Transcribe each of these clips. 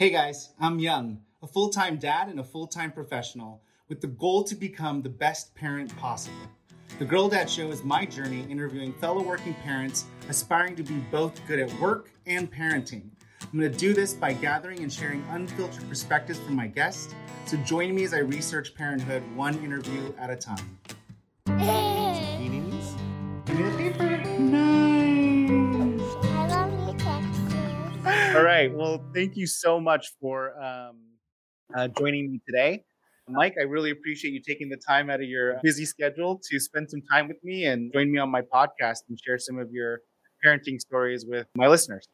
Hey guys, I'm Young, a full time dad and a full time professional with the goal to become the best parent possible. The Girl Dad Show is my journey interviewing fellow working parents aspiring to be both good at work and parenting. I'm going to do this by gathering and sharing unfiltered perspectives from my guests. So join me as I research parenthood one interview at a time. All right. Well, thank you so much for um, uh, joining me today. Mike, I really appreciate you taking the time out of your busy schedule to spend some time with me and join me on my podcast and share some of your parenting stories with my listeners.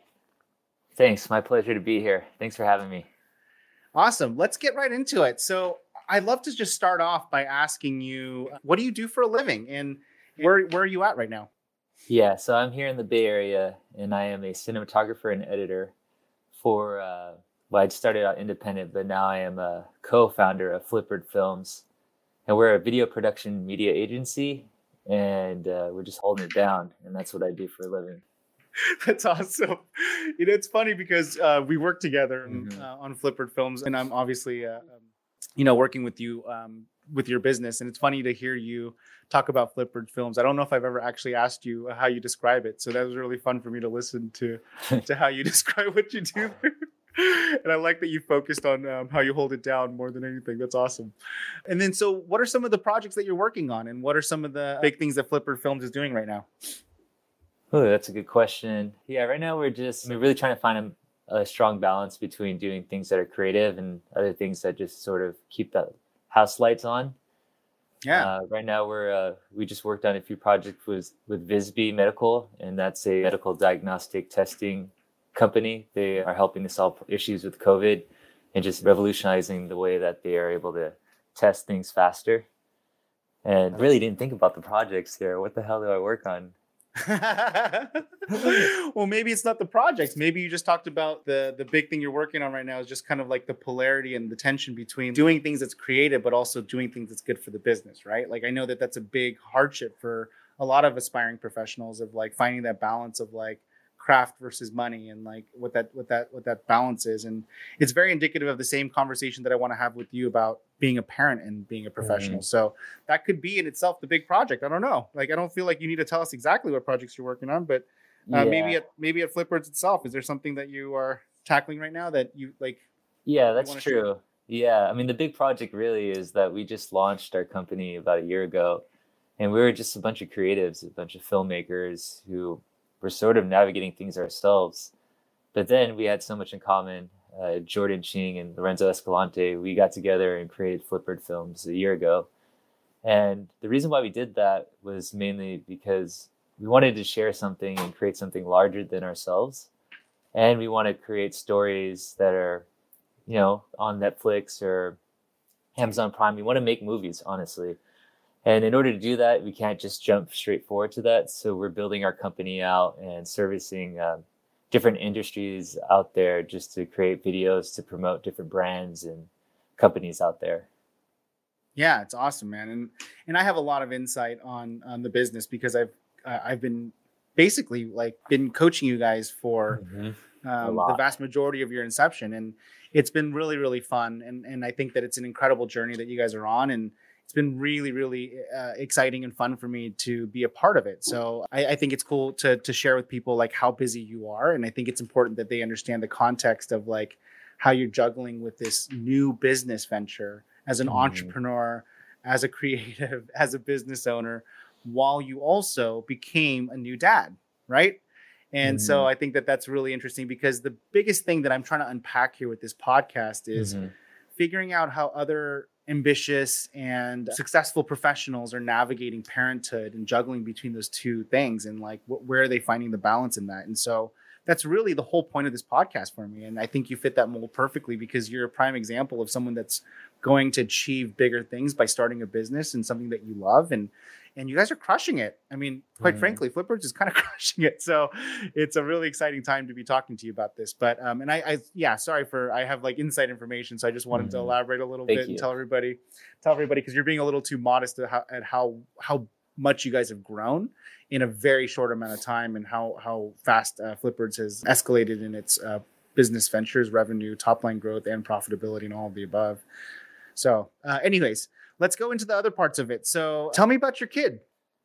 Thanks. My pleasure to be here. Thanks for having me. Awesome. Let's get right into it. So, I'd love to just start off by asking you, what do you do for a living and where, where are you at right now? Yeah, so I'm here in the Bay Area and I am a cinematographer and editor for, uh, well, I started out independent, but now I am a co founder of Flipbird Films. And we're a video production media agency and uh, we're just holding it down. And that's what I do for a living. That's awesome. You know, it's funny because uh, we work together Mhm. uh, on Flipbird Films, and I'm obviously, uh, um, you know, working with you um, with your business. And it's funny to hear you talk about Flipbird Films. I don't know if I've ever actually asked you how you describe it, so that was really fun for me to listen to to how you describe what you do. and I like that you focused on um, how you hold it down more than anything. That's awesome. And then, so what are some of the projects that you're working on, and what are some of the big things that Flipbird Films is doing right now? Oh, that's a good question. Yeah, right now we're just we're really trying to find a, a strong balance between doing things that are creative and other things that just sort of keep the house lights on. Yeah. Uh, right now, we're uh, we just worked on a few projects with with Visby Medical, and that's a medical diagnostic testing company. They are helping to solve issues with COVID and just revolutionizing the way that they are able to test things faster. And really didn't think about the projects here. What the hell do I work on? well, maybe it's not the projects. Maybe you just talked about the the big thing you're working on right now is just kind of like the polarity and the tension between doing things that's creative, but also doing things that's good for the business, right? Like I know that that's a big hardship for a lot of aspiring professionals of like finding that balance of like craft versus money and like what that what that what that balance is and it's very indicative of the same conversation that I want to have with you about being a parent and being a professional. So that could be in itself the big project. I don't know. Like I don't feel like you need to tell us exactly what projects you're working on, but uh, maybe Yeah. at maybe at Flipbird's itself, is there something that you are tackling right now that you like? Yeah, that's wanna share? true. Yeah, I mean, the big project really is that we just launched our company about a year ago, and we were just a bunch of creatives, a bunch of filmmakers who were sort of navigating things ourselves. But then we had so much in common. Uh, Jordan Ching and Lorenzo Escalante, we got together and created Flipbird Films a year ago. And the reason why we did that was mainly because we wanted to share something and create something larger than ourselves. And we want to create stories that are you know, on Netflix or Amazon Prime. We want to make movies, honestly. And in order to do that, we can't just jump straight forward to that. So we're building our company out and servicing um, different industries out there just to create videos to promote different brands and companies out there. Yeah, it's awesome, man, and and I have a lot of insight on on the business because I've uh, I've been basically like been coaching you guys for um, the vast majority of your inception. And it's been really really fun. And and i think that it's an incredible journey that you guys are on. And it's been really really uh, exciting and fun for me to be a part of it so I, I think it's cool to to share with people like how busy you are and i think it's important that they understand the context of like how you're juggling with this new business venture as an Mhm. entrepreneur as a creative as a business owner while you also became a new dad right and so Mhm. I think that that's really interesting because the biggest thing that I'm trying to unpack here with this podcast is Mhm. figuring out how other ambitious and successful professionals are navigating parenthood and juggling between those two things and like wh- where are they finding the balance in that. And so that's really the whole point of this podcast for me. And I think you fit that mold perfectly because you're a prime example of someone that's going to achieve bigger things by starting a business and something that you love and and you guys are crushing it. I mean, quite Mhm. frankly, Flipbird's is kind of crushing it. So it's a really exciting time to be talking to you about this. But um, and I, I yeah, sorry for I have like inside information, so I just wanted to Mhm. elaborate a little Thank bit and tell everybody, tell everybody because you're being a little too modest at how, at how how much you guys have grown in a very short amount of time and how how fast uh, Flipbird's has escalated in its uh, business ventures, revenue, top line growth, and profitability, and all of the above. So, uh, anyways, let's go into the other parts of it. So, tell me about your kid.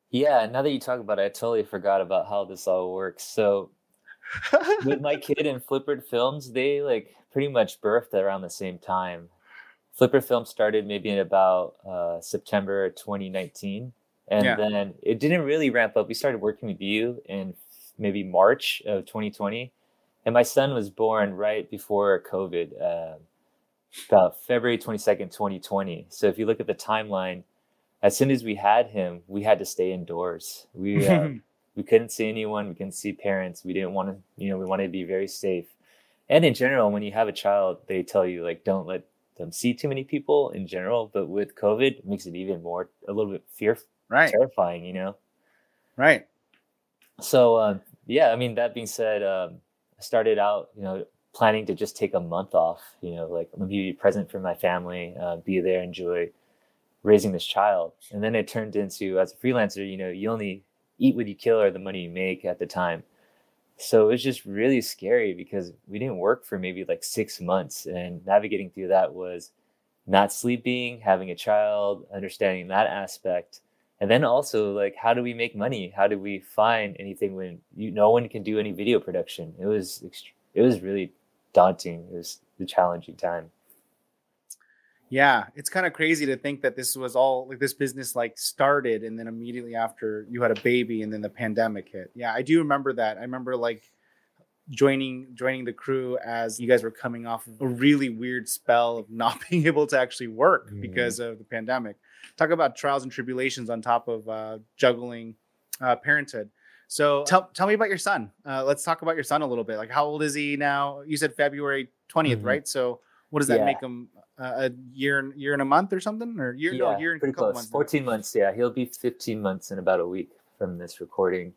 Yeah, now that you talk about it, I totally forgot about how this all works. So, with my kid and Flipbird Films, they like pretty much birthed around the same time. Flipbird Film started maybe in about uh, September 2019. And Yeah. then it didn't really ramp up. We started working with you in maybe March of 2020. And my son was born right before COVID, uh, about February 22nd, 2020. So if you look at the timeline, as soon as we had him, we had to stay indoors. We, uh, we couldn't see anyone. We couldn't see parents. We didn't want to, you know, we wanted to be very safe. And in general, when you have a child, they tell you like don't let them see too many people in general. But with COVID, it makes it even more a little bit fear right, terrifying, you know. right. So um, yeah, I mean that being said, um, I started out, you know, planning to just take a month off. You know, like let me be present for my family, uh, be there, enjoy raising this child, and then it turned into as a freelancer, you know, you only eat what you kill or the money you make at the time. So it was just really scary because we didn't work for maybe like six months, and navigating through that was not sleeping, having a child, understanding that aspect and then also like how do we make money how do we find anything when you no one can do any video production it was it was really daunting it was a challenging time Yeah, it's kind of crazy to think that this was all like this business like started and then immediately after you had a baby and then the pandemic hit. Yeah, I do remember that. I remember like joining joining the crew as you guys were coming off of a really weird spell of not being able to actually work Mhm. because of the pandemic. Talk about trials and tribulations on top of uh, juggling uh, parenthood. So tell, tell me about your son. Uh, let's talk about your son a little bit. Like how old is he now? You said February 20th, Mhm. right? So what does that Yeah. make him uh, a year year and a month or something or year no year and a pretty couple close months 14 months yeah he'll be 15 months in about a week from this recording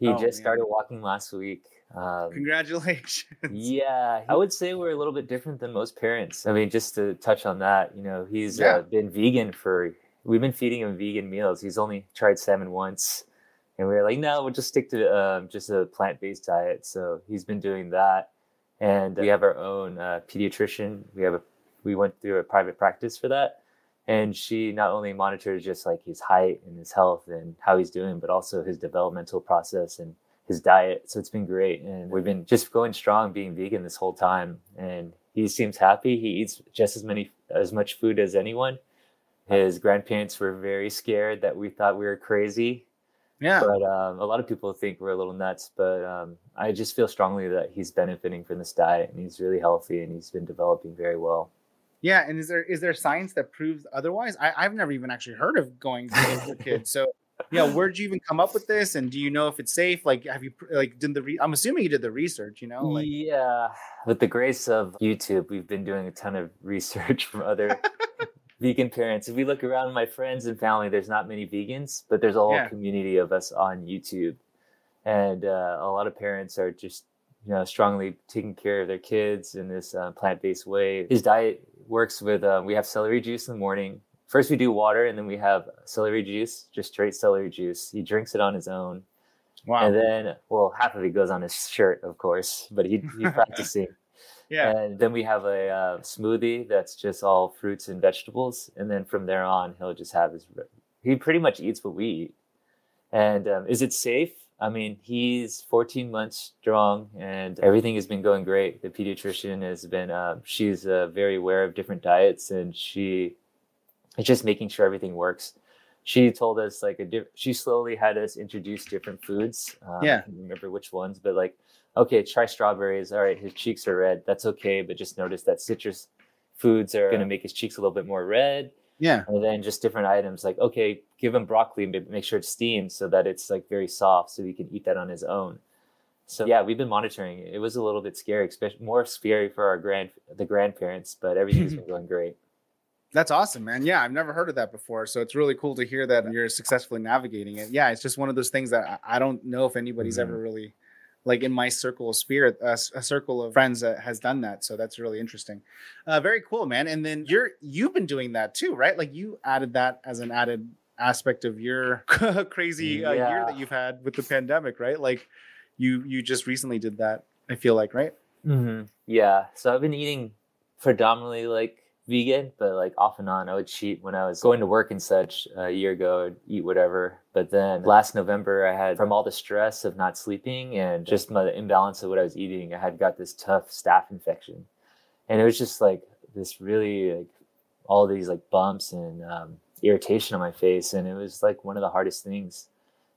he Oh, just man. started walking last week um, congratulations Yeah, I would say we're a little bit different than most parents. I mean, just to touch on that, you know, he's Yeah. uh, been vegan for. We've been feeding him vegan meals. He's only tried salmon once, and we were like, no, we'll just stick to um, just a plant-based diet. So he's been doing that, and we have our own uh, pediatrician. We have a we went through a private practice for that, and she not only monitors just like his height and his health and how he's doing, but also his developmental process and his diet. So it's been great. And we've been just going strong being vegan this whole time. And he seems happy. He eats just as many as much food as anyone. His grandparents were very scared that we thought we were crazy. Yeah. But um, a lot of people think we're a little nuts. But um, I just feel strongly that he's benefiting from this diet and he's really healthy and he's been developing very well. yeah and is there is there science that proves otherwise? I, i've never even actually heard of going for kids so yeah where'd you even come up with this? And do you know if it's safe? Like have you like did the re- i'm assuming you did the research you know like yeah, with the grace of YouTube, we've been doing a ton of research from other vegan parents. If we look around my friends and family, there's not many vegans, but there's a whole Yeah. community of us on YouTube, and uh, a lot of parents are just you know strongly taking care of their kids in this uh, plant-based way. His diet works with uh, we have celery juice in the morning. First we do water, and then we have celery juice, just straight celery juice. He drinks it on his own. wow And then, well, half of it goes on his shirt, of course, but he, he's practicing. Yeah And then we have a uh, smoothie that's just all fruits and vegetables. And then from there on, he'll just have his, he pretty much eats what we eat. And um, is it safe? I mean, he's 14 months strong and everything has been going great. The pediatrician has been, uh, she's uh, very aware of different diets and she is just making sure everything works. She told us like a diff- she slowly had us introduce different foods. Um, Yeah. I remember which ones, but like okay, try strawberries. All right, his cheeks are red. That's okay, but just notice that citrus foods are going to make his cheeks a little bit more red. yeah And then just different items like, okay, give him broccoli, but make sure it's steamed so that it's like very soft so he can eat that on his own. So yeah, we've been monitoring it. It was a little bit scary, especially more scary for our grand the grandparents, but everything's been going great. That's awesome, man. Yeah, I've never heard of that before. So it's really cool to hear that you're successfully navigating it. Yeah, it's just one of those things that I, don't know if anybody's Mhm. ever really, like in my circle of spirit, a, a circle of friends that has done that. So that's really interesting. Uh, very cool, man. And then you're you've been doing that too, right? Like you added that as an added aspect of your crazy uh, year that you've had with the pandemic, right? Like you you just recently did that. I feel like, right? hmm Yeah. So I've been eating predominantly like vegan, but like off and on. I would cheat when I was going to work and such a year ago, I'd eat whatever. But then last November, I had from all the stress of not sleeping and just my imbalance of what I was eating, I had got this tough staph infection, and it was just like this really like all these like bumps and um, irritation on my face, and it was like one of the hardest things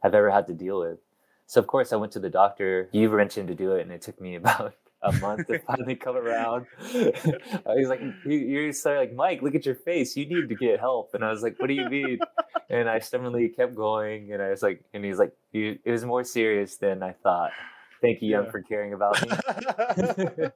I've ever had to deal with. So of course I went to the doctor. You mentioned to do it, and it took me about a month to finally come around. He's like, you, you're so like, Mike, look at your face. You need to get help. And I was like, what do you mean? And I stubbornly kept going. And I was like, and he's like, you, it was more serious than I thought. Thank you, Young, for caring about me.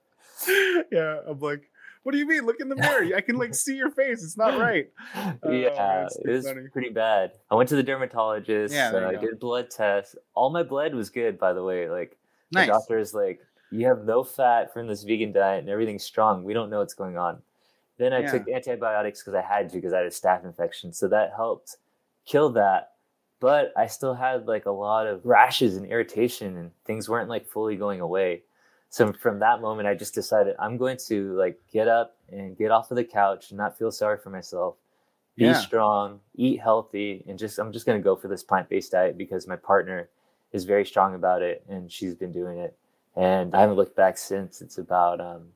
yeah, I'm like, what do you mean? Look in the mirror. I can like see your face. It's not right. Oh, yeah, it's it was funny. pretty bad. I went to the dermatologist. Yeah, uh, I did blood tests. All my blood was good, by the way. Like Nice. the doctor's like, you have no fat from this vegan diet and everything's strong. We don't know what's going on. Then I Yeah. took antibiotics because I had to because I had a staph infection. So that helped kill that. But I still had like a lot of rashes and irritation and things weren't like fully going away. So from that moment, I just decided I'm going to like get up and get off of the couch and not feel sorry for myself. Be Yeah. strong, eat healthy, and just I'm just gonna go for this plant-based diet because my partner is very strong about it and she's been doing it. And I haven't looked back since. It's about um,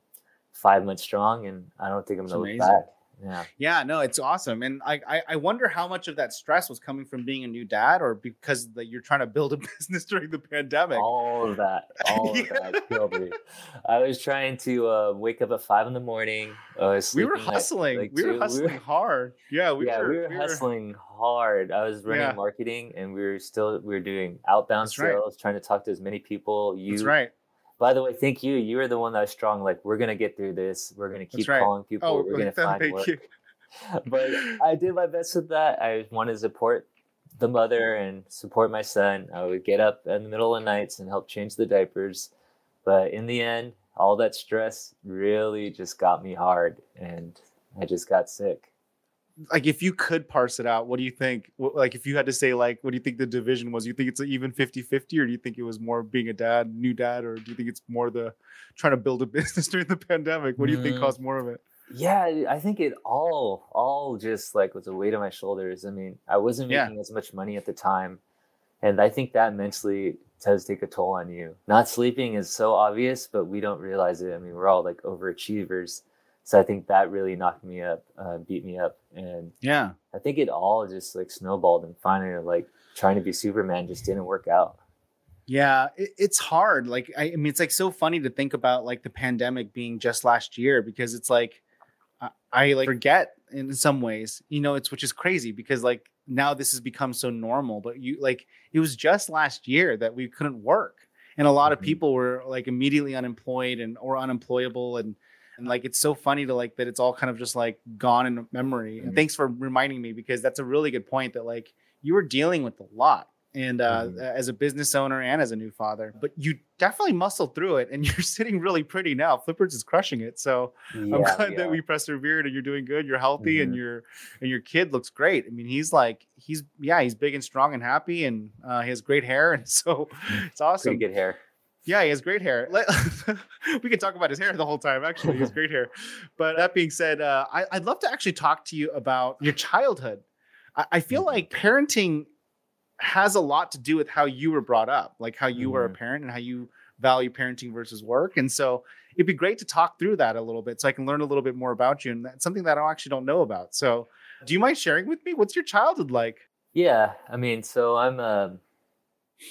five months strong, and I don't think I'm gonna look back. Yeah. Yeah, no, it's awesome, and I, I I wonder how much of that stress was coming from being a new dad, or because the, you're trying to build a business during the pandemic. All of that, all of that killed me. I was trying to uh, wake up at five in the morning. Was we were hustling. like, we were hustling hard. Yeah, we yeah, were. we were hustling hard. I was running Yeah. marketing, and we were still we were doing outbound That's right. sales, trying to talk to as many people. You, That's right. By the way, thank you. You were the one that was strong. Like, we're gonna get through this. We're gonna keep right. calling people. Oh, we're gonna find work. you. but I did my best with that. I wanted to support the mother and support my son. I would get up in the middle of the nights and help change the diapers. But in the end, all that stress really just got me hard and I just got sick. Like if you could parse it out what do you think like if you had to say like what do you think the division was you think it's even 50-50 or do you think it was more being a dad new dad or do you think it's more the trying to build a business during the pandemic what do you think Mm. caused more of it Yeah, I think it all all just like was a weight on my shoulders. I mean, I wasn't Yeah. making as much money at the time. And I think that mentally does take a toll on you. Not sleeping is so obvious, but we don't realize it. I mean, we're all like overachievers. So I think that really knocked me up, uh, beat me up. And yeah I think it all just like snowballed and finally like trying to be Superman just didn't work out. yeah it, it's hard like I, I mean it's like so funny to think about like the pandemic being just last year because it's like I, I like forget in some ways you know it's which is crazy because like now this has become so normal but you like it was just last year that we couldn't work and a lot of Mhm. people were like immediately unemployed and or unemployable and and like it's so funny to like that it's all kind of just like gone in memory and Mhm. thanks for reminding me because that's a really good point that like you were dealing with a lot and uh, Mhm. as a business owner and as a new father but you definitely muscled through it and you're sitting really pretty now Flipbird's is crushing it so i'm glad yeah. that we persevered and you're doing good you're healthy and Mhm. your and your kid looks great i mean he's like he's yeah he's big and strong and happy and uh, he has great hair and so it's awesome pretty good hair. Yeah, he has great hair. Let, we could talk about his hair the whole time. Actually, he has great hair. But that being said, uh, I, I'd love to actually talk to you about your childhood. I, I feel Mhm. like parenting has a lot to do with how you were brought up, like how you were a Mhm. parent and how you value parenting versus work. And so it'd be great to talk through that a little bit, so I can learn a little bit more about you. And that's something that I actually don't know about. So, do you mind sharing with me? What's your childhood like? Yeah, I mean, so I'm uh, I'm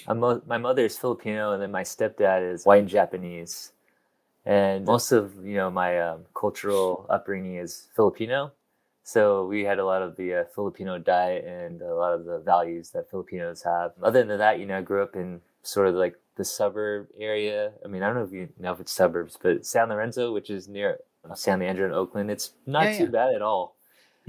mo- my mother is Filipino, and then my stepdad is white and Japanese, and most of you know my um, cultural upbringing is Filipino. So we had a lot of the uh, Filipino diet and a lot of the values that Filipinos have. Other than that, you know, I grew up in sort of like the suburb area. I mean, I don't know if you know if it's suburbs, but San Lorenzo, which is near San Leandro and Oakland, it's not Yeah, too yeah. bad at all.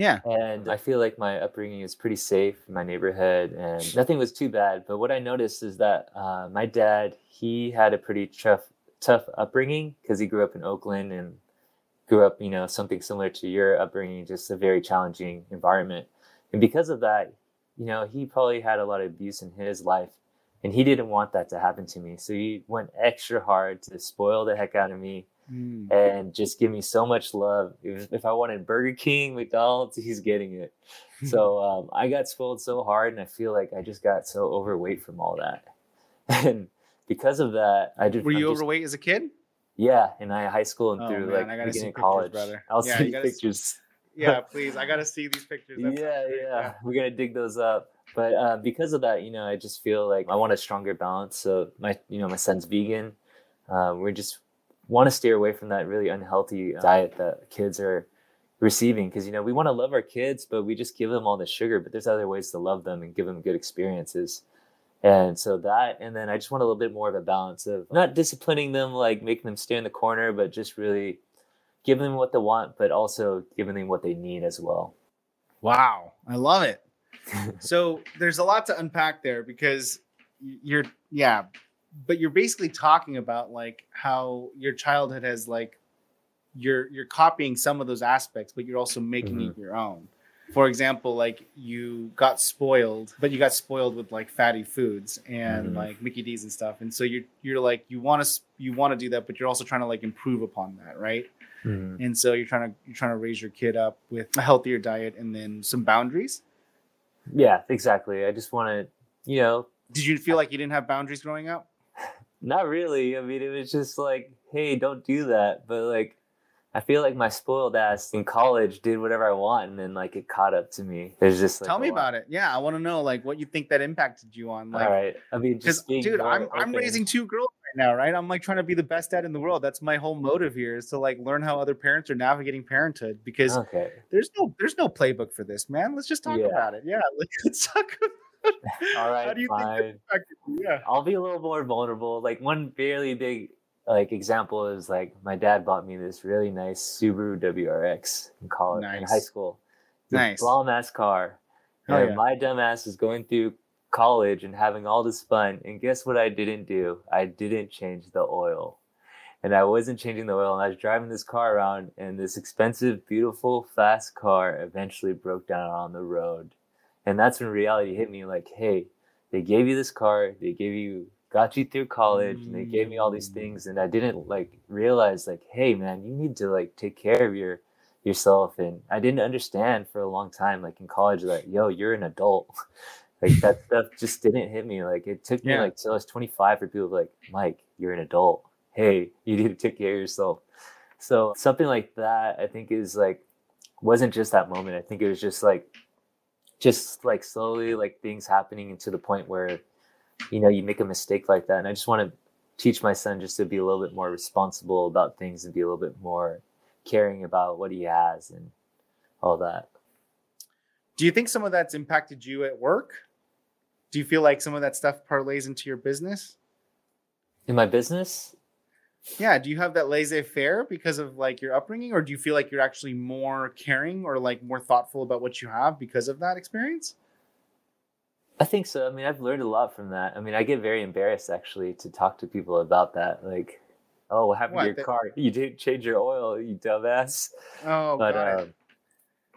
Yeah. And I feel like my upbringing is pretty safe in my neighborhood, and nothing was too bad. But what I noticed is that uh, my dad, he had a pretty tough, tough upbringing because he grew up in Oakland and grew up, you know, something similar to your upbringing, just a very challenging environment. And because of that, you know, he probably had a lot of abuse in his life and he didn't want that to happen to me. So he went extra hard to spoil the heck out of me Mm. and just give me so much love. If, if I wanted Burger King, McDonald's, he's getting it. So um, I got spoiled so hard, and I feel like I just got so overweight from all that. And because of that, I just Were you I'm just- overweight as a kid? Yeah, in high high school and Oh, through man, like I gotta see beginning of pictures, college. brother. I'll Yeah, see you gotta s- pictures. Yeah, please. I gotta see these pictures. Yeah, great. yeah, we're gonna dig those up. But uh, because of that, you know, I just feel like I want a stronger balance. So my, you know, my son's vegan. Uh, we just want to steer away from that really unhealthy uh, diet that kids are receiving because you know we want to love our kids, but we just give them all the sugar. But there's other ways to love them and give them good experiences. And so that, and then I just want a little bit more of a balance of not disciplining them, like making them stay in the corner, but just really giving them what they want, but also giving them what they need as well. Wow, I love it. so there's a lot to unpack there because you're yeah, but you're basically talking about like how your childhood has like you're you're copying some of those aspects, but you're also making it your own. For example, like you got spoiled, but you got spoiled with like fatty foods and Mhm. like Mickey D's and stuff, and so you're you're like you want to you want to do that, but you're also trying to like improve upon that, right? Mhm. and so you're trying to you're trying to raise your kid up with a healthier diet and then some boundaries Yeah, exactly. I just want to, you know, did you feel like you didn't have boundaries growing up not really. I mean, it was just like, hey, don't do that. But like, I feel like my spoiled ass in college did whatever I want, and then like it caught up to me. There's just like, tell me about it yeah i want to know like what you think that impacted you on like All right. I mean, just being dude i'm i'm raising two girls right now right i'm like trying to be the best dad in the world that's my whole motive here is to like learn how other parents are navigating parenthood because Okay. there's no there's no playbook for this man let's just talk Yeah. about it yeah let's talk about All right. how do you fine. yeah I'll be a little more vulnerable. Like one fairly big like example is like my dad bought me this really nice Subaru WRX in college in high school. Nice. bomb ass car. And yeah. my dumb ass is going through college and having all this fun. And guess what I didn't do? I didn't change the oil. And I wasn't changing the oil. And I was driving this car around, and this expensive, beautiful, fast car eventually broke down on the road. And that's when reality hit me like, hey, they gave you this car, they gave you, got you through college, and they gave me all these Mm. things. And I didn't like realize, like, hey, man, you need to like take care of your yourself. And i didn't understand for a long time like in college like, yo you're an adult. Like that stuff just didn't hit me. Like it took me like till i was 25 for people to be like mike you're an adult. Hey you need to take care of yourself. So something like that i think is like wasn't just that moment. I think it was just like just like slowly like things happening and to the point where you know you make a mistake like that and i just want to teach my son just to be a little bit more responsible about things and be a little bit more caring about what he has and all that. Do you think some of that's impacted you at work? Do you feel like some of that stuff parlays into your business? In my business, Yeah. Do you have that laissez faire because of like your upbringing, or do you feel like you're actually more caring or like more thoughtful about what you have because of that experience? I think so. I mean, I've learned a lot from that. I mean, I get very embarrassed actually to talk to people about that. Like, oh, what happened What, to your car? You didn't change your oil, you dumbass. Oh, but it. um,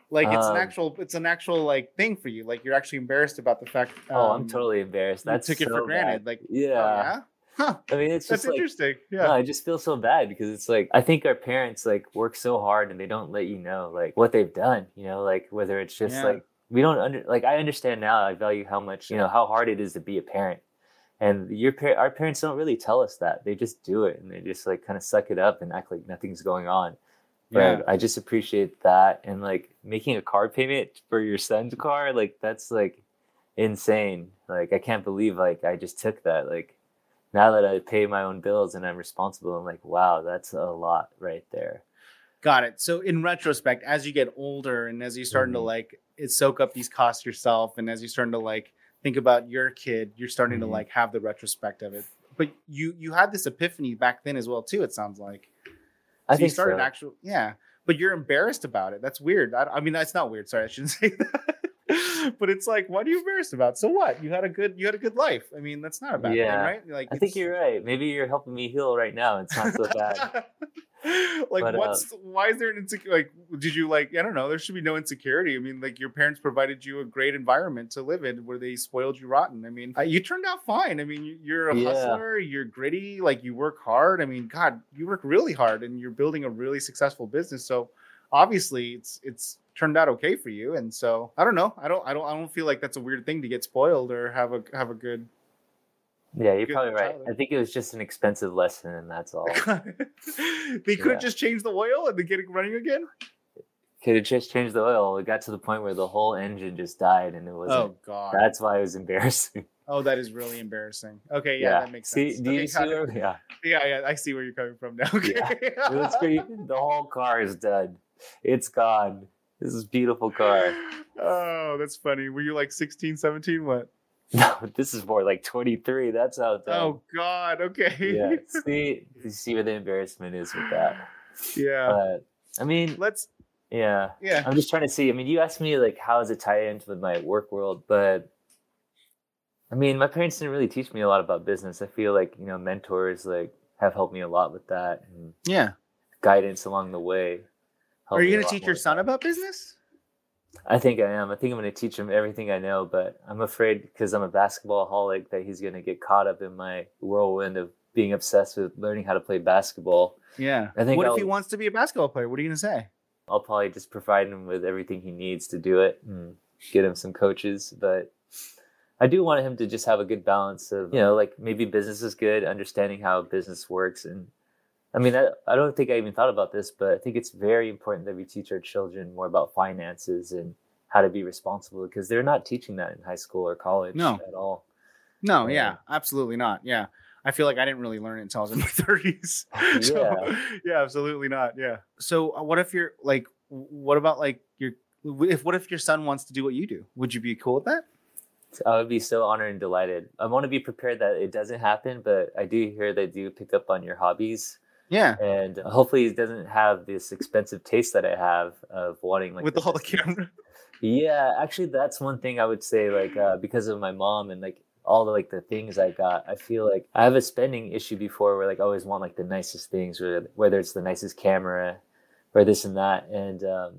Like it's um, an actual, it's an actual like thing for you. Like you're actually embarrassed about the fact. oh, I'm um, totally embarrassed. you That's took it so for granted. bad. Like, oh, yeah. Huh. I mean, it's just like interesting. No, Yeah. I just feel so bad because it's like I think our parents like work so hard and they don't let you know like what they've done. You know, like whether it's just Yeah. like we don't under like I understand now. I value how much you know how hard it is to be a parent, and your par- our parents don't really tell us that. They just do it and they just like kind of suck it up and act like nothing's going on. But Yeah. I just appreciate that and like making a car payment for your son's car. Like that's like insane. Like I can't believe like I just took that. Like now that I pay my own bills and I'm responsible, I'm like, wow, that's a lot right there. Got it. So in retrospect, as you get older and as you're starting to Mhm. like it soak up these costs yourself, and as you're starting to like think about your kid, you're starting to Mhm. like have the retrospect of it. But you you had this epiphany back then as well too. It sounds like I so you started so. actual yeah. But you're embarrassed about it. That's weird. I, I mean, that's not weird. Sorry, I shouldn't say that. but it's like, what are you embarrassed about? So what? You had a good you had a good life. I mean, that's not a bad Yeah. thing, right? Like I think you're right. Maybe you're helping me heal right now. It's not so bad. like But, uh, what's why is there an insecurity? like did you like i don't know there should be no insecurity i mean like your parents provided you a great environment to live in where they spoiled you rotten i mean uh, you turned out fine i mean you- you're a Yeah. hustler you're gritty like you work hard i mean god you work really hard and you're building a really successful business so obviously it's it's turned out okay for you and so i don't know i don't i don't i don't feel like that's a weird thing to get spoiled or have a have a good Yeah, you're Good probably right. I think it was just an expensive lesson, and that's all. they could have Yeah. just changed the oil and then get it running again Could have just changed the oil. It got to the point where the whole engine just died, and it oh, wasn't. oh god That's why it was embarrassing. Oh, that is really embarrassing. Okay, yeah, that makes sense. see, do Okay, you see where? Yeah, Yeah, yeah, I see where you're coming from now. Okay. Yeah. it was pretty. The whole car is dead. It's gone. This is a beautiful car. oh, that's funny. Were you like 16, 17? What? No, this is more like 23. That's how it's Oh God. Okay. yeah. See, see where the embarrassment is with that. yeah. But I mean, Let's. yeah. Yeah. I'm just trying to see. I mean, you asked me like how does it tie into with my work world, but I mean, my parents didn't really teach me a lot about business. I feel like you know mentors like have helped me a lot with that and Yeah. guidance along the way. Are you gonna teach more your son about business? I think I am. I think I'm going to teach him everything I know, but I'm afraid because I'm a basketball holic that he's going to get caught up in my whirlwind of being obsessed with learning how to play basketball. Yeah. I think What if I'll- he wants to be a basketball player? What are you gonna say? I'll probably just provide him with everything he needs to do it and get him some coaches. But I do want him to just have a good balance of, you know, like maybe business is good, understanding how business works. And I mean, I, I don't think I even thought about this, but I think it's very important that we teach our children more about finances and how to be responsible because they're not teaching that in high school or college No. at all. No. Yeah. Yeah. Absolutely not. Yeah. I feel like I didn't really learn it until I was in my 30s. so, Yeah. yeah, absolutely not. Yeah. So, uh, what if you're like, what about like your, if what if your son wants to do what you do? Would you be cool with that? I would be so honored and delighted. I want to be prepared that it doesn't happen, but I do hear they do pick up on your hobbies. Yeah. and hopefully it doesn't have this expensive taste that I have of wanting like With all the camera. Yeah, actually, that's one thing I would say. Like uh, because of my mom and like all the like the things I got, I feel like I have a spending issue before where like I always want like the nicest things, whether whether it's the nicest camera or this and that. And um,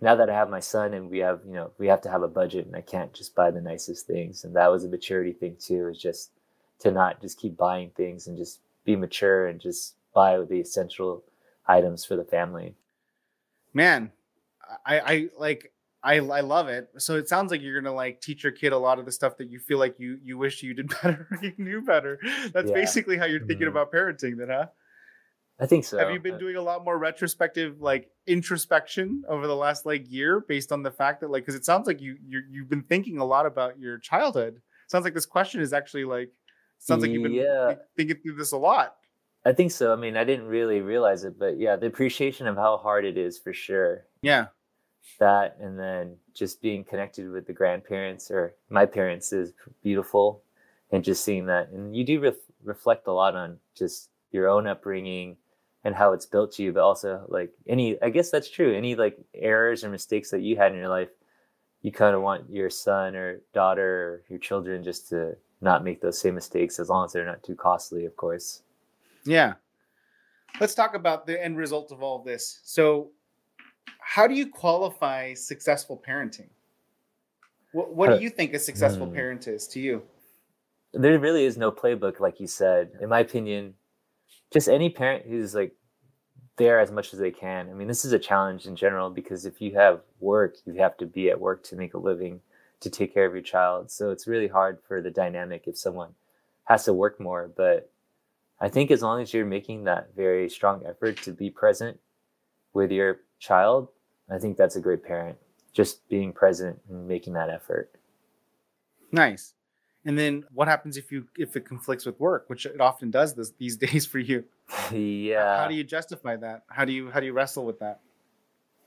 now that I have my son and we have you know we have to have a budget and I can't just buy the nicest things. And that was a maturity thing too, is just to not just keep buying things and just be mature and just buy the essential items for the family. man i i like I, I love it. So it sounds like you're gonna like teach your kid a lot of the stuff that you feel like you you wish you did better, you knew better. That's Yeah. basically how you're thinking Mhm. about parenting, then, huh? I think so. Have you been Uh, doing a lot more retrospective, like introspection, over the last like year, based on the fact that like, because it sounds like you you you've been thinking a lot about your childhood. Sounds like this question is actually like, sounds like you've been Yeah. thi- thinking through this a lot. I think so. I mean, I didn't really realize it, but yeah, the appreciation of how hard it is for sure. Yeah, That and then just being connected with the grandparents or my parents is beautiful, and just seeing that, and you do ref- reflect a lot on just your own upbringing and how it's built you, but also like any. I guess that's true. Any like errors or mistakes that you had in your life, you kind of want your son or daughter or your children just to not make those same mistakes as long as they're not too costly, of course. Yeah. Let's talk about the end result of all this. So, how do you qualify successful parenting? What What do you think a successful Hmm. parent is to you? there really is no playbook like you said in my opinion just any parent who's like there as much as they can i mean this is a challenge in general because if you have work you have to be at work to make a living to take care of your child so it's really hard for the dynamic if someone has to work more but i think as long as you're making that very strong effort to be present with your child i think that's a great parent just being present and making that effort Nice. And then what happens if you if it conflicts with work, which it often does this these days for you? yeah How do you justify that? How do you how do you wrestle with that?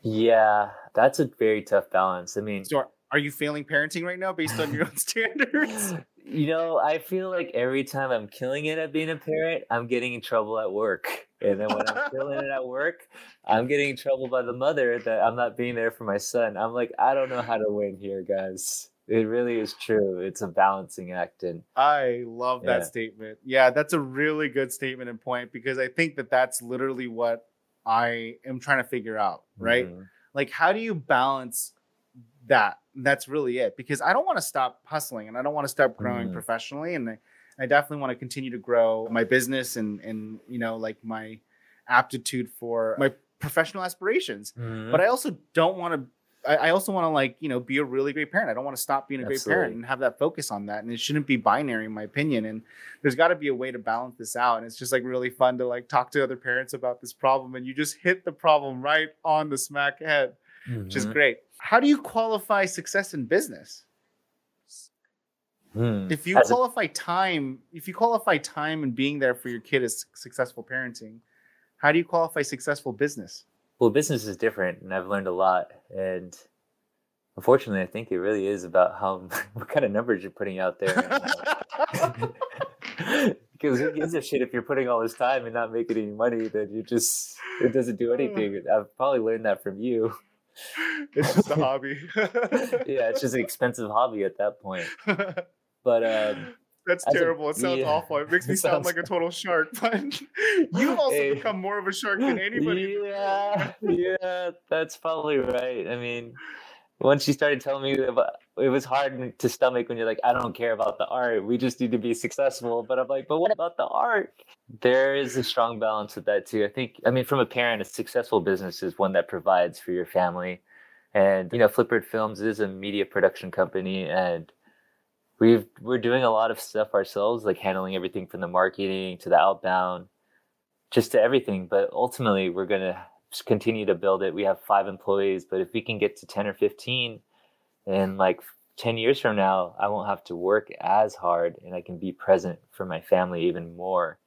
Yeah, that's a very tough balance. I mean, So are, are you failing parenting right now based on your own standards? You know, I feel like every time I'm killing it at being a parent, I'm getting in trouble at work. And then when I'm killing it at work, I'm getting in trouble by the mother that I'm not being there for my son. I'm like, I don't know how to win here, guys. It really is true. It's a balancing act. And I love that Yeah. statement. Yeah, that's a really good statement and point because I think that that's literally what I am trying to figure out, right? Mhm. Like, how do you balance that? That's really it. Because I don't want to stop hustling and I don't want to stop growing Mhm. professionally. And I, I definitely want to continue to grow my business and, and, you know, like my aptitude for my professional aspirations. Mhm. But I also don't want to. I also want to like you know be a really great parent. I don't want to stop being a great parent and have that focus on that. And it shouldn't be binary, in my opinion. And there's got to be a way to balance this out. And it's just like really fun to like talk to other parents about this problem. And you just hit the problem right on the smack head, which is Mhm. great. How do you qualify success in business? Hmm. If you As a- qualify time, if you qualify time and being there for your kid as successful parenting, how do you qualify successful business? well, business is different, and I've learned a lot. And unfortunately, I think it really is about how what kind of numbers you're putting out there. because who gives a shit if you're putting all this time and not making any money? Then you just it doesn't do anything. I've probably learned that from you. it's just a hobby. yeah, it's just an expensive hobby at that point. But um, That's As a- terrible. it sounds yeah. awful. It makes me It sound like a total shark. But you've also Hey. become more of a shark than anybody. Yeah, yeah, that's probably right. I mean, once you started telling me about, it was hard to stomach when you're like, I don't care about the art. We just need to be successful. But I'm like, but what about the art? There is a strong balance with that too. I think, I mean, from a parent, a successful business is one that provides for your family. And you know, Flipbird Films is a media production company, and we've we're doing a lot of stuff ourselves, like handling everything from the marketing to the outbound just to everything. But ultimately, we're going to continue to build it. We have five employees, but if we can get to 10 or 15, and like 10 years from now, I won't have to work as hard and I can be present for my family even more.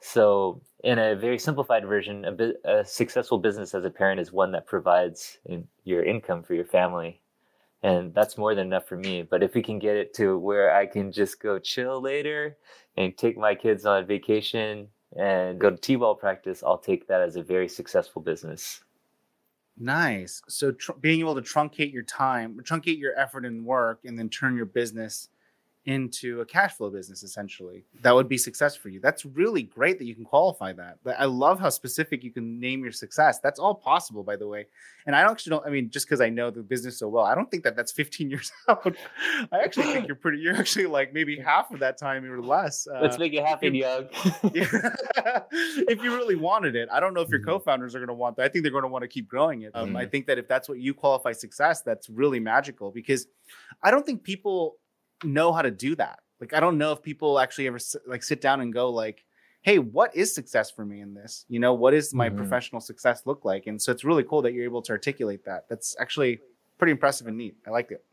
So, in a very simplified version, a, bu- a successful business as a parent is one that provides in your income for your family. And that's more than enough for me. But if we can get it to where I can just go chill later and take my kids on vacation and go to t-ball practice, I'll take that as a very successful business. Nice. So tr- being able to truncate your time, truncate your effort and work, and then turn your business into a cash flow business, essentially, that would be success for you. That's really great that you can qualify that. But I love how specific you can name your success. That's all possible, by the way. And I don't actually don't. I mean, just because I know the business so well, I don't think that that's 15 years out. I actually think you're pretty. You're actually like maybe half of that time or less. Uh, Let's make it happen, young. if you really wanted it. I don't know if your Mhm. co-founders are going to want that. I think they're going to want to keep growing it. Um, I Mhm. think that if that's what you qualify success, that's really magical because I don't think people know how to do that. Like I don't know if people actually ever like sit down and go like, "Hey, what is success for me in this? You know, what is my Mhm. professional success look like?" And so it's really cool that you're able to articulate that. That's actually pretty impressive and neat. I like it.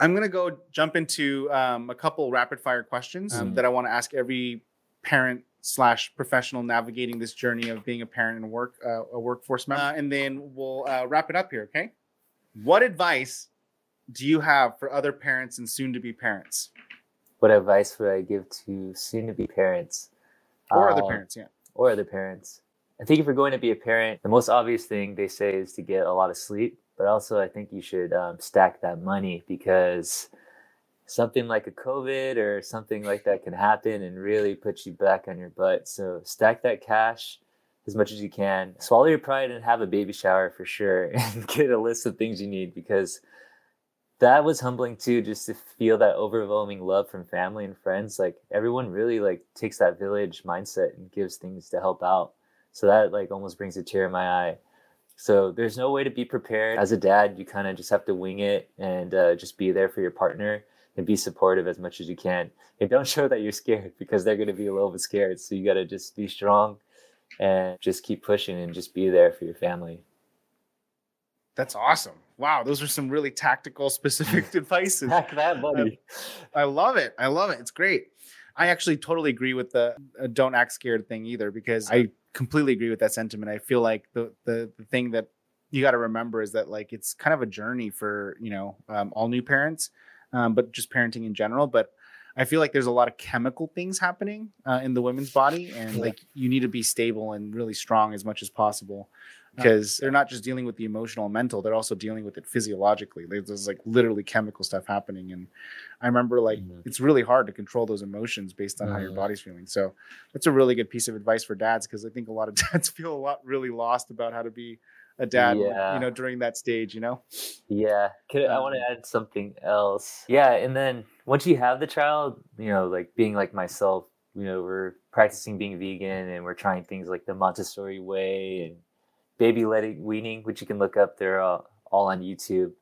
I'm gonna go jump into um, a couple rapid fire questions um, Mhm. that I want to ask every parent slash professional navigating this journey of being a parent and work uh, a workforce member, uh, and then we'll uh, wrap it up here. Okay. What advice do you have for other parents and soon to be parents what advice would I give to soon to be parents? or other Um, parents? Yeah. or other parents. I think if you're going to be a parent, the most obvious thing they say is to get a lot of sleep. But also, I think you should um, stack that money because something like a COVID or something like that can happen and really put you back on your butt. So stack that cash as much as you can. Swallow your pride and have a baby shower for sure, and get a list of things you need because that was humbling too just to feel that overwhelming love from family and friends. Like everyone really like takes that village mindset and gives things to help out. So that like almost brings a tear in my eye. So there's no way to be prepared. As a dad you kind of just have to wing it and uh, just be there for your partner and be supportive as much as you can. And don't show that you're scared because they're going to be a little bit scared. So you got to just be strong and just keep pushing and just be there for your family. That's awesome. Wow, those are some really tactical, specific advices. Heck that buddy I love it. I love it. It's great. I actually totally agree with the uh, don't act scared thing either because I completely agree with that sentiment. I feel like the the, the thing that you got to remember is that like it's kind of a journey for you know um, all new parents, um, but just parenting in general. But I feel like there's a lot of chemical things happening uh, in the women's body, and Yeah. like you need to be stable and really strong as much as possible. Because they're not just dealing with the emotional and mental they're also dealing with it physiologically There's- like literally chemical stuff happening and i remember like Mhm. it's really hard to control those emotions based on how your Mhm. body's feeling so that's a really good piece of advice for dads because i think a lot of dads feel a lot really lost about how to be a dad Yeah. you know during that stage you know Yeah, could, I want Um, to add something else. Yeah, and then once you have the child, you know, like being like myself, you know, we're practicing being vegan and we're trying things like the Montessori way and baby led weaning, which you can look up. They're all, all on YouTube.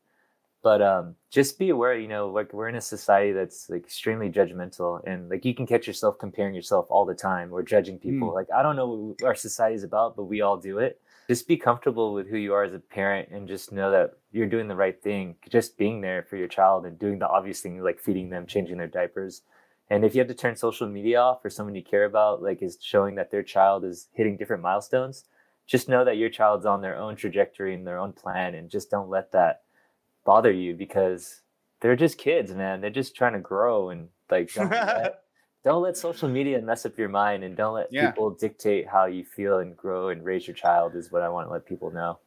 But um, just be aware, you know, like we're in a society that's like extremely judgmental, and like you can catch yourself comparing yourself all the time or judging people. Like I don't know what our society is about, but we all do it just be comfortable with who you are as a parent and just know that you're doing the right thing just being there for your child and doing the obvious thing, like feeding them changing their diapers and if you have to turn social media off for someone you care about like is showing that their child is hitting different milestones just know that your child's on their own trajectory and their own plan and just don't let that bother you because they're just kids man they're just trying to grow and like don't let, don't let social media mess up your mind and don't let Yeah. people dictate how you feel and grow and raise your child is what I want to let people know.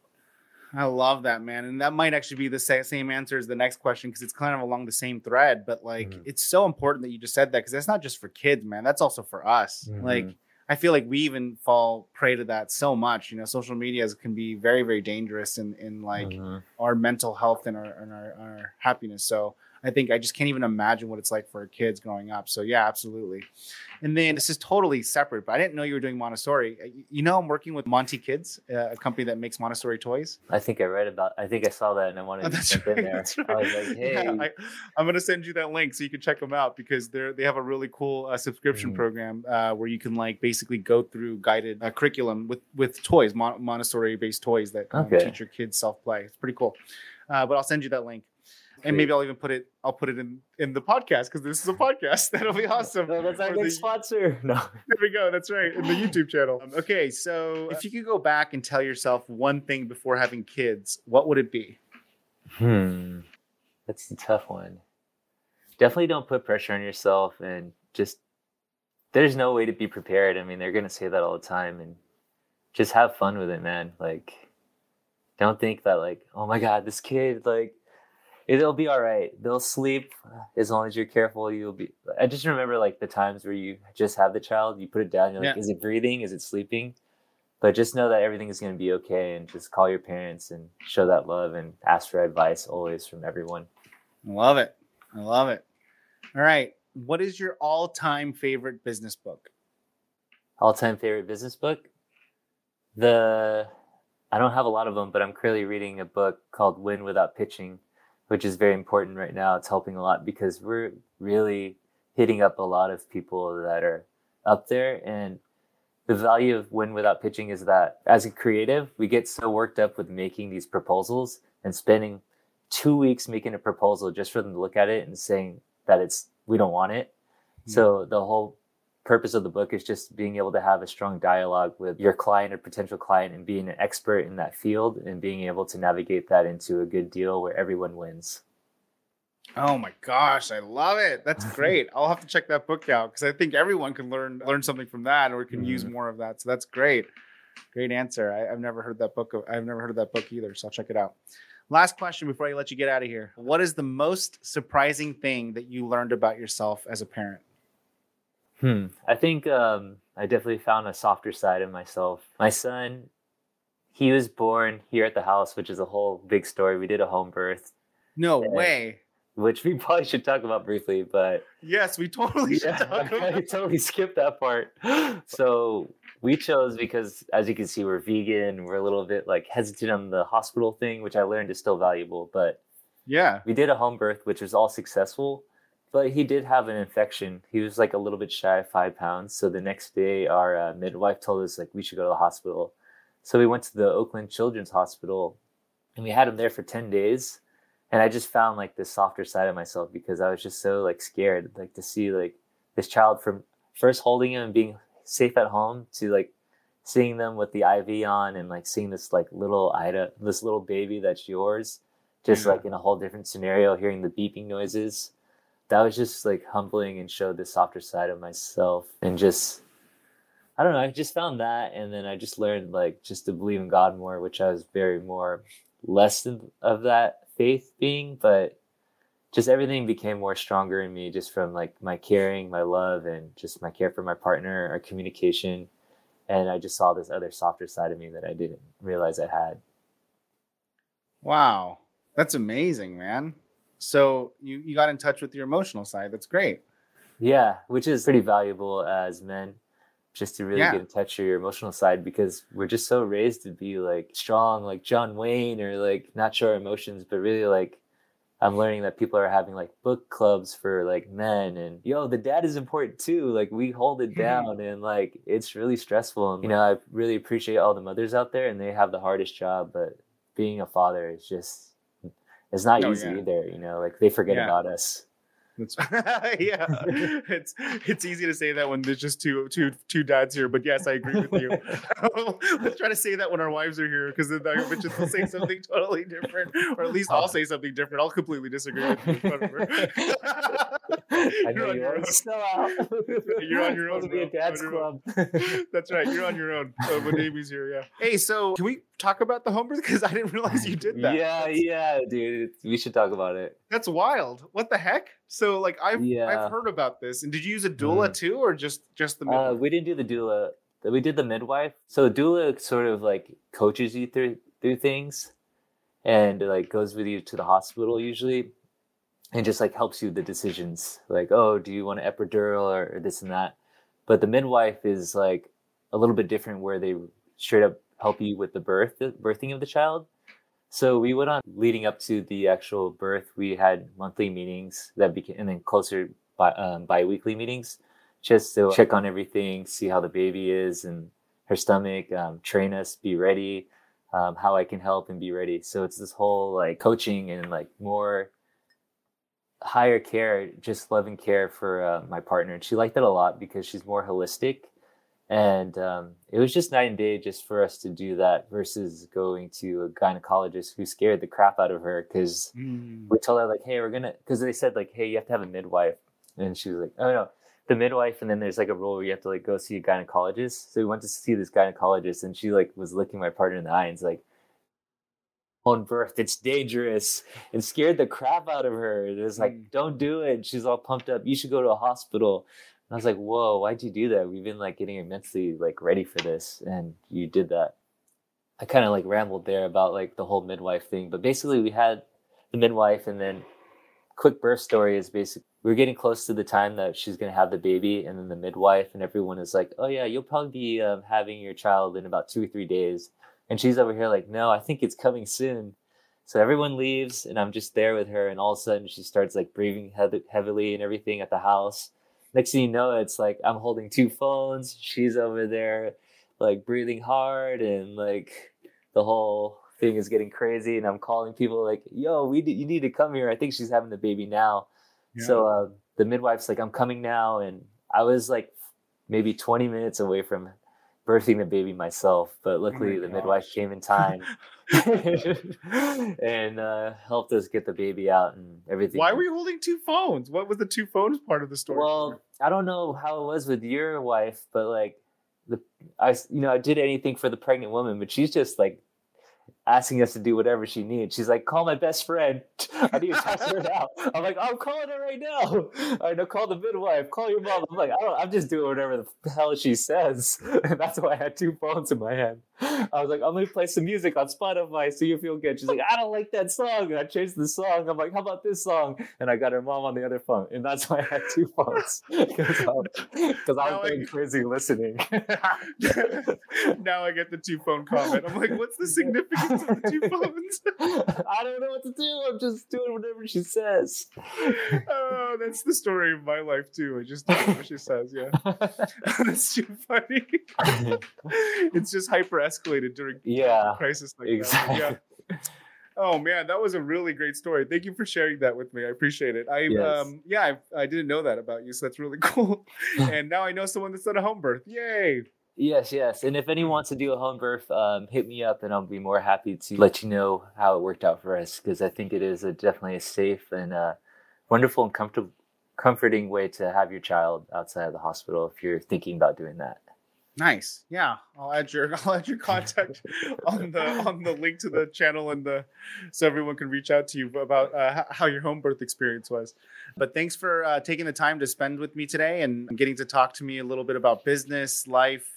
I love that, man. And that might actually be the same answer as the next question because it's kind of along the same thread. But like, Mhm. it's so important that you just said that because that's not just for kids, man. That's also for us. Like, Mhm. I feel like we even fall prey to that so much. You know, social media can be very, very dangerous in, in like Mhm. our mental health and our, and our, our happiness. So I think I just can't even imagine what it's like for kids growing up. So yeah, absolutely. And then this is totally separate, but I didn't know you were doing Montessori. Uh, You know, I'm working with Monti Kids, uh, a company that makes Montessori toys. I think I read about. I think I saw that and I wanted Oh, to jump right. in there. That's right. I was like, hey, Yeah, I, I'm gonna send you that link so you can check them out because they're they have a really cool uh, subscription Mhm. program uh, where you can like basically go through guided uh, curriculum with with toys, Mon- Montessori based toys that um, Okay. teach your kids self play. It's pretty cool. Uh, but I'll send you that link. And maybe I'll even put it. I'll put it in in the podcast because this is a podcast. That'll be awesome. no, that's our For the- sponsor. No. there we go. That's right. In the YouTube channel. Um, okay, so if you could go back and tell yourself one thing before having kids, what would it be? Hmm. That's a tough one. Definitely don't put pressure on yourself and just there's no way to be prepared. I mean, they're gonna say that all the time and just have fun with it, man. Like don't think that like, oh my god, this kid, like it'll be all right. They'll sleep uh, as long as you're careful. You'll be I just remember like the times where you just have the child, you put it down, you're like, Yeah. is it breathing? Is it sleeping? But just know that everything is going to be okay and just call your parents and show that love and ask for advice always from everyone. Love it. I love it. All right. What is your all time favorite business book? All time favorite business book? The I don't have a lot of them, but I'm currently reading a book called Win Without Pitching, which is very important right now. It's helping a lot because we're really hitting up a lot of people that are up there. And the value of Win Without Pitching is that as a creative, we get so worked up with making these proposals and spending two weeks making a proposal just for them to look at it and saying that it's we don't want it. Hmm. So the whole purpose of the book is just being able to have a strong dialogue with your client or potential client and being an expert in that field and being able to navigate that into a good deal where everyone wins. Oh my gosh, I love it. That's great. I'll have to check that book out because I think everyone can learn learn something from that or can use Mhm. more of that. So that's great. Great answer. I, I've never heard that book. Of, I've never heard of that book either. So I'll check it out. Last question before I let you get out of here. What is the most surprising thing that you learned about yourself as a parent? Hmm. I think um, I definitely found a softer side of myself. My son, he was born here at the house, which is a whole big story. We did a home birth, No Yeah. way. which we probably should talk about briefly, but Yes, we totally should Yeah, talk I totally skipped that part. So we chose because, as you can see, we're vegan. We're a little bit like hesitant on the hospital thing, which I learned is still valuable. But Yeah. we did a home birth, which was all successful. But he did have an infection. He was like a little bit shy of five pounds. So the next day, our uh, midwife told us like we should go to the hospital. So we went to the Oakland Children's Hospital, and we had him there for ten days. And I just found like the softer side of myself because I was just so like scared, like to see like this child from first holding him and being safe at home to like seeing them with the IV on and like seeing this like little Ida, this little baby that's yours, just Yeah. like in a whole different scenario, hearing the beeping noises. That was just like humbling and showed the softer side of myself and just I don't know. I just found that, and then I just learned like just to believe in God more, which I was very more less than, of that faith being, but just everything became more stronger in me just from like my caring, my love, and just my care for my partner, our communication, and I just saw this other softer side of me that I didn't realize I had. Wow, that's amazing, man. So you you got in touch with your emotional side. That's great. Yeah, which is pretty valuable as men, just to really Yeah. get in touch with your emotional side because we're just so raised to be like strong, like John Wayne, or like not show our emotions, but really like I'm learning that people are having like book clubs for like men and yo, the dad is important too. Like we hold it Mhm. down and like it's really stressful. And you know, I really appreciate all the mothers out there and they have the hardest job, but being a father is just it's not Oh, easy yeah. either, you know, like they forget Yeah. about us. Yeah, it's it's easy to say that when there's just two two two dads here, but yes, I agree with you. Let's try to say that when our wives are here, because then our bitches will say something totally different, or at least I'll say something different. I'll completely disagree with you. Whatever. I You're on you your are own. still out. You're on your own, be a dad's On your own. club. That's right. You're on your own. Uh, when Amy's here, yeah. Hey, so can we talk about the home birth? Because I didn't realize you did that. Yeah, That's- yeah, dude. We should talk about it. That's wild. What the heck? So like I've Yeah. I've heard about this. And did you use a doula Mhm. too, or just just the Uh, midwife? we didn't do the doula. We did the midwife. So doula sort of like coaches you through through things, and like goes with you to the hospital usually, and just like helps you with the decisions. Like, oh, do you want an epidural or, or this and that? But the midwife is like a little bit different, where they straight up help you with the birth, birthing of the child. So we went on leading up to the actual birth. We had monthly meetings that became, and then closer bi um, bi-weekly meetings, just to check on everything, see how the baby is and her stomach, um, train us, be ready, um, how I can help and be ready. So it's this whole like coaching and like more higher care, just love and care for uh, my partner. And she liked that a lot because she's more holistic. And um, it was just night and day just for us to do that versus going to a gynecologist who scared the crap out of her because Mm. we told her like, hey, we're gonna because they said like, hey, you have to have a midwife, and she was like, oh no, the midwife, and then there's like a rule where you have to like go see a gynecologist. So we went to see this gynecologist, and she like was looking my partner in the eye and was like, on birth, it's dangerous, and scared the crap out of her. It was like, Mm. don't do it. She's all pumped up. You should go to a hospital. I was like, whoa, why'd you do that? We've been like getting immensely like ready for this, and you did that. I kind of like rambled there about like the whole midwife thing, but basically we had the midwife and then quick birth story is basically we are getting close to the time that she's going to have the baby and then the midwife and everyone is like oh yeah you'll probably be um, having your child in about two or three days and she's over here like no i think it's coming soon so everyone leaves and i'm just there with her and all of a sudden she starts like breathing heav- heavily and everything at the house next thing you know it's like i'm holding two phones she's over there like breathing hard and like the whole thing is getting crazy and i'm calling people like yo we you need to come here i think she's having the baby now. So uh, the midwife's like i'm coming now and i was like maybe 20 minutes away from birthing the baby myself but luckily my the midwife came in time and uh, helped us get the baby out and everything Why were you holding two phones? What was the two phones part of the story? well, I don't know how it was with your wife, but like the I you know I did anything for the pregnant woman, but she's just like asking us to do whatever she needs. She's like, "Call my best friend. I need to talk to her now." I'm like, "I'm calling her right now." I know, call the midwife. Call your mom. I'm like, I don't, I'm just doing whatever the hell she says, and that's why I had two phones in my hand. I was like, I'm gonna play some music on Spotify so you feel good. She's like, I don't like that song. And I changed the song. I'm like, how about this song? And I got her mom on the other phone. And that's why I had two phones. Because I Now was going crazy listening. now I get the two phone comment. I'm like, what's the significance of the two phones? I don't know what to do. I'm just doing whatever she says. oh, that's the story of my life too. I just do what she says. Yeah, that's too funny. it's just hyper escalated during yeah. crisis like exactly. that. Yeah. Oh man, that was a really great story. Thank you for sharing that with me. I appreciate it. I Yes. um yeah, I, I didn't know that about you, so that's really cool. and now I know someone that's done a home birth. Yay! Yes, yes. And if anyone wants to do a home birth, um, hit me up and I'll be more happy to let you know how it worked out for us because I think it is a, definitely a safe and uh, wonderful and comfortable, comforting way to have your child outside of the hospital if you're thinking about doing that. Nice. Yeah, I'll add your I'll add your contact on the on the link to the channel and the so everyone can reach out to you about uh, how your home birth experience was. But thanks for uh, taking the time to spend with me today and getting to talk to me a little bit about business, life,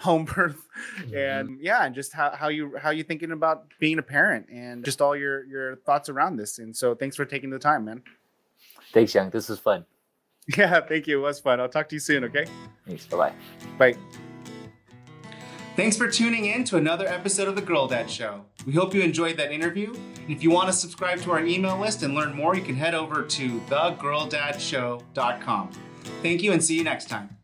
home birth, mm-hmm. and yeah, and just how, how you how you thinking about being a parent and just all your your thoughts around this. And so thanks for taking the time, man. Thanks, Young. This was fun. Yeah, thank you. It was fun. I'll talk to you soon. Okay. Thanks. Bye bye. Bye. Thanks for tuning in to another episode of The Girl Dad Show. We hope you enjoyed that interview. And if you want to subscribe to our email list and learn more, you can head over to thegirldadshow.com. Thank you and see you next time.